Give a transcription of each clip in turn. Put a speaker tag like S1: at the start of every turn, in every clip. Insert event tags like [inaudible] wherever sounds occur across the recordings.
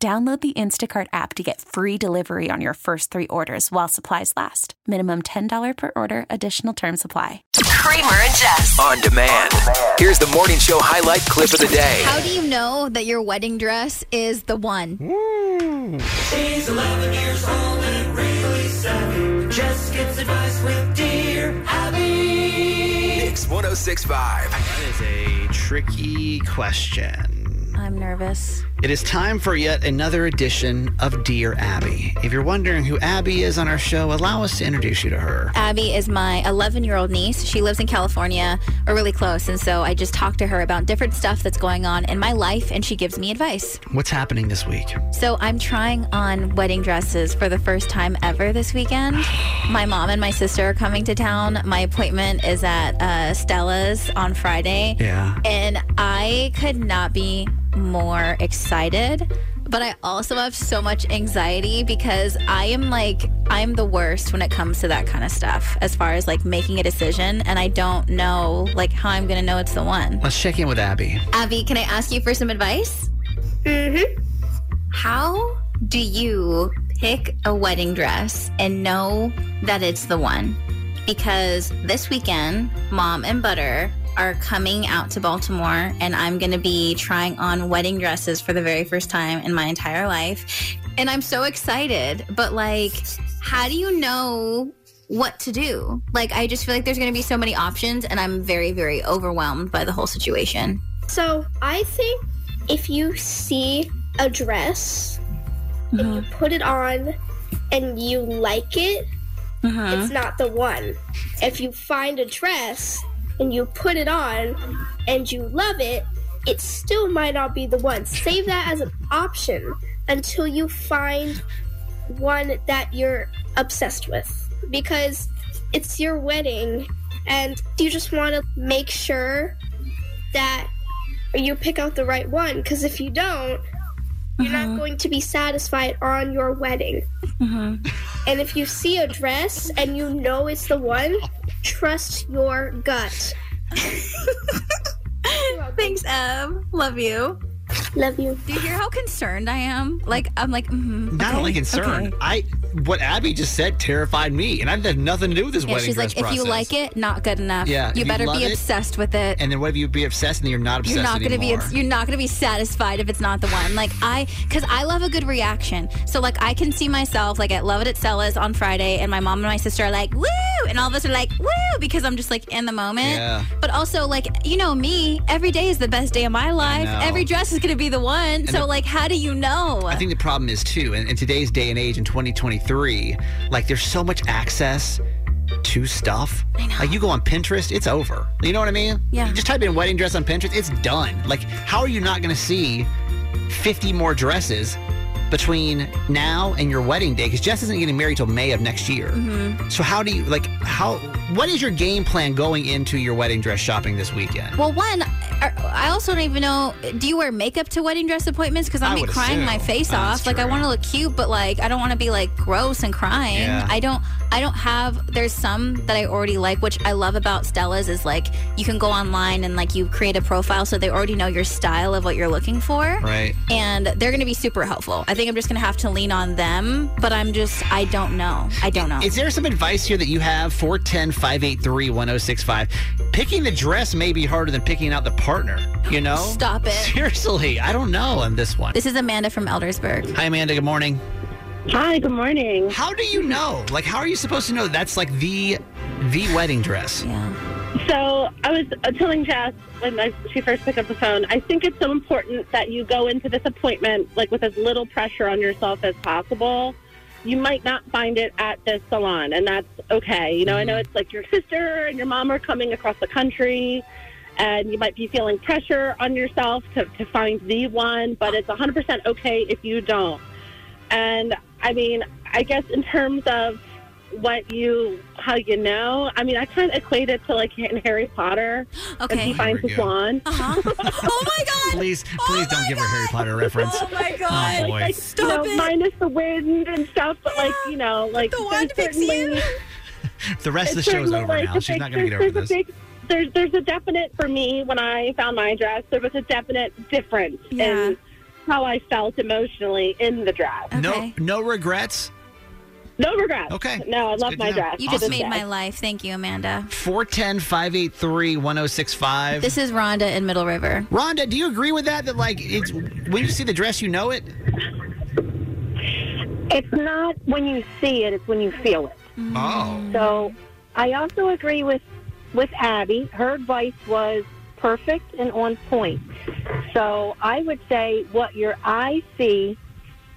S1: Download the Instacart app to get free delivery on your first three orders while supplies last. Minimum $10 per order, additional term supply.
S2: Kramer and Jess.
S3: On demand. Here's the morning show highlight clip of the day.
S4: How do you know that your wedding dress is the one?
S5: She's 11 years old and really savvy. Jess gets advice with Dear Abby.
S3: Mix 1065.
S6: That is a tricky question.
S4: I'm nervous.
S6: It is time for yet another edition of Dear Abby. If you're wondering who Abby is on our show, allow us to introduce you to her.
S4: Abby is my 11 year old niece. She lives in California. We're really close. And so I just talk to her about different stuff that's going on in my life, and she gives me advice.
S6: What's happening this week?
S4: So I'm trying on wedding dresses for the first time ever this weekend. My mom and my sister are coming to town. My appointment is at uh, Stella's on Friday.
S6: Yeah.
S4: And I could not be more excited. But I also have so much anxiety because I am like, I'm the worst when it comes to that kind of stuff as far as like making a decision. And I don't know like how I'm going to know it's the one.
S6: Let's check in with Abby.
S4: Abby, can I ask you for some advice? Mm-hmm. How do you pick a wedding dress and know that it's the one? Because this weekend, mom and butter are coming out to Baltimore and I'm going to be trying on wedding dresses for the very first time in my entire life. And I'm so excited, but like, how do you know what to do? Like, I just feel like there's going to be so many options and I'm very, very overwhelmed by the whole situation.
S7: So I think if you see a dress and you uh-huh. put it on and you like it, uh-huh. it's not the one. If you find a dress and you put it on and you love it, it still might not be the one. Save that as an option until you find one that you're obsessed with because it's your wedding and you just want to make sure that you pick out the right one? Because if you don't you're not uh-huh. going to be satisfied on your wedding. Uh-huh. And if you see a dress and you know it's the one trust your gut [laughs]
S4: Thanks, Em. Love you.
S7: love you
S4: Do you hear how concerned I am? Like, I'm like, mm-hmm.
S6: Not only concerned, I what Abby just said terrified me, and I've had nothing to do with this
S4: Yeah,
S6: wedding
S4: she's
S6: dress
S4: like, if you like it, not good enough.
S6: Yeah,
S4: you
S6: if you
S4: better
S6: love
S4: be
S6: it-
S4: obsessed with it.
S6: and then what if you be obsessed and then you're not obsessed
S4: you're not gonna be
S6: anymore?
S4: obs- you're not gonna be satisfied if it's not the one. Like I, because I love a good reaction. So like I can see myself like at Love It at Stella's on Friday, and my mom and my sister are like woo, and all of us are like woo because I'm just like in the moment.
S6: Yeah.
S4: But also like you know me, every day is the best day of my life. Every dress is gonna be the one. so
S6: the-
S4: like, how do you know?
S6: I think the problem is too, in, in today's day and age in 2023, like there's so much access to stuff.
S4: I know.
S6: Like you go on Pinterest, it's over. You know what I mean?
S4: Yeah.
S6: You just type in wedding dress on Pinterest, it's done. Like, how are you not going to see 50 more dresses between now and your wedding day? Because Jess isn't getting married till May of next year.
S4: Mm-hmm.
S6: So how do you like how? What is your game plan going into your wedding dress shopping this weekend?
S4: Well, one, I I also don't even know. Do you wear makeup to wedding dress appointments? Because
S6: I
S4: I'm be crying my face
S6: Oh,
S4: off. Like I want to look cute, but like I don't want to be like gross and crying.
S6: Yeah.
S4: I don't. I don't have. There's some that I already like, which I love about Stella's is like you can go online and like you create a profile, so they already know your style of what you're looking for.
S6: Right.
S4: And they're going to be super helpful. I think I'm just going to have to lean on them, but I'm just, I don't know. I don't know.
S6: Is there some advice here that you have? 410 583 1065. Picking the dress may be harder than picking out the partner, you know?
S4: Stop it.
S6: Seriously, I don't know on this one.
S4: This is Amanda from Eldersburg.
S6: Hi, Amanda. Good morning.
S8: Hi, good morning.
S6: How do you know? Like, how are you supposed to know that's like the the wedding dress?
S4: Yeah.
S8: So I was uh, telling Jess when I, she first picked up the phone, I think it's so important that you go into this appointment like with as little pressure on yourself as possible. You might not find it at this salon, and that's okay. You know, I know it's like your sister and your mom are coming across the country, and you might be feeling pressure on yourself to, to find the one, but it's 100% okay if you don't. And I mean, I guess in terms of what you, how you know, I mean, I kind of equate it to like in [laughs] Harry Potter. When
S2: Okay.
S8: he finds
S6: we
S8: his wand.
S2: Uh-huh. [laughs] oh my god.
S6: Please,
S2: Oh
S6: please don't give her a Harry Potter reference.
S2: Oh my god.
S6: Oh, boy.
S8: Like,
S2: Stop
S8: you
S2: it.
S8: minus the wind and stuff, but like, you know, like
S2: The wand
S8: there's
S2: picks you. [laughs]
S6: The rest of the
S8: it's
S6: show is over
S8: like,
S6: now. She's
S8: big-
S6: not going to get over this.
S8: a big- there's there's a definite for me when I found my dress. There was a definite difference
S2: Yeah.
S8: in how I felt emotionally in the dress.
S6: No,
S2: Okay.
S6: no regrets.
S8: No regrets.
S6: Okay.
S8: No, I love my dress.
S2: You just
S8: this
S2: made my life. Thank you, Amanda.
S6: 410 583 1065.
S2: This is Rhonda in Middle River.
S6: Rhonda, do you agree with that? That, like, it's when you see the dress, you know it?
S9: It's not when you see it, it's when you feel it.
S6: Oh.
S9: So I also agree with, with Abby. Her advice was perfect and on point. So I would say what your eyes see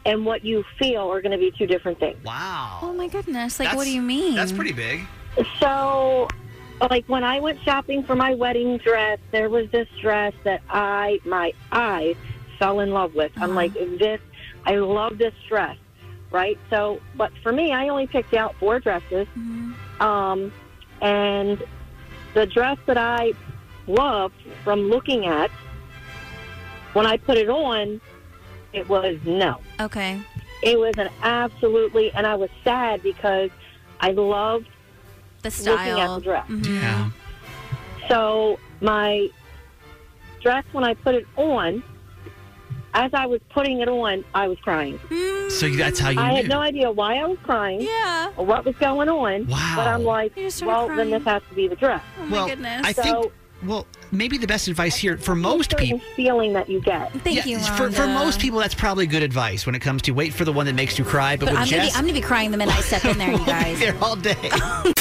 S9: and what you feel are going to be two different things.
S6: Wow.
S2: Oh my goodness. Like, what
S6: That's-
S2: do you mean?
S6: That's pretty big.
S9: So, like when I went shopping for my wedding dress, there was this dress that I, my eyes fell in love with. I'm
S2: Uh-huh.
S9: like, this, I love this dress, right? So, but for me, I only picked out four dresses.
S2: Mhm.
S9: Um, and the dress that I loved from looking at, when I put it on, it was no.
S2: Okay.
S9: It was an absolutely, and I was sad because I loved
S2: The
S9: Looking at the dress.
S2: Mhm.
S6: Yeah.
S9: So my dress, when I put it on, as I was putting it on, I was crying.
S2: Mm,
S6: So that's how you
S9: I
S6: knew.
S9: had no idea why I was crying
S2: yeah.
S9: or what was going on.
S6: Wow.
S9: But I'm like,
S2: You just started
S9: well, then this has to be the dress.
S2: Oh my
S6: well,
S2: goodness.
S6: I
S9: So-
S6: think, well, maybe the best advice here for most
S9: certain
S6: people.
S9: feeling that you get.
S2: Thank
S6: yeah,
S2: you,
S6: for, for most people, that's probably good advice when it comes to wait for the one that makes you cry. But,
S2: But
S6: with
S2: I'm gonna, be,
S6: Jess,
S2: I'm gonna be crying the minute I step in there, you [laughs]
S6: we'll be
S2: guys.
S6: there all day. [laughs]